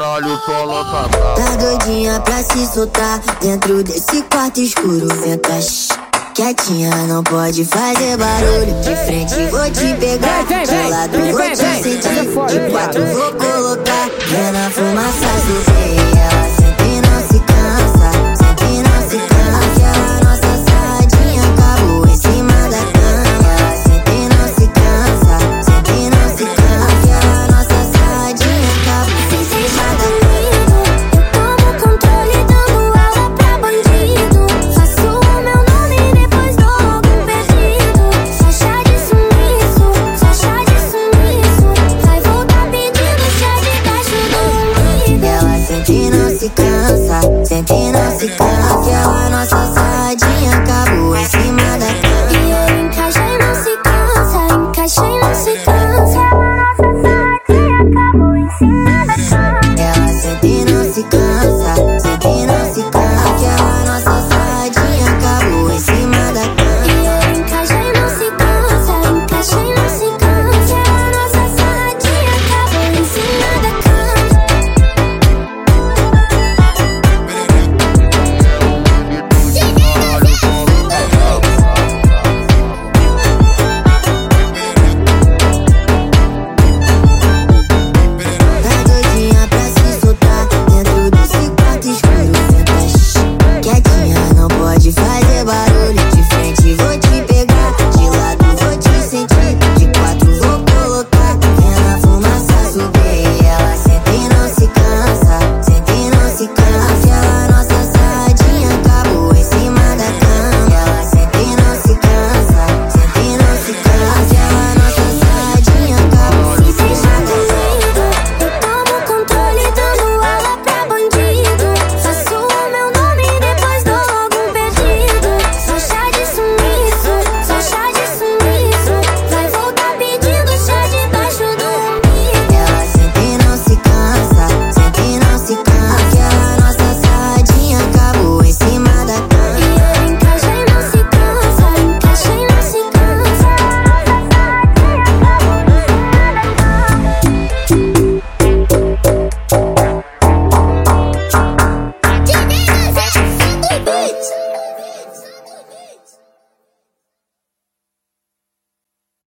caralho, tô louca. Tá doidinha pra se soltar dentro desse quarto escuro. Senta shh, quietinha, não pode fazer barulho. De frente vou te pegar, de lado vou te sentir. De quatro vou colocar, vendo a fumaça subir. música. música.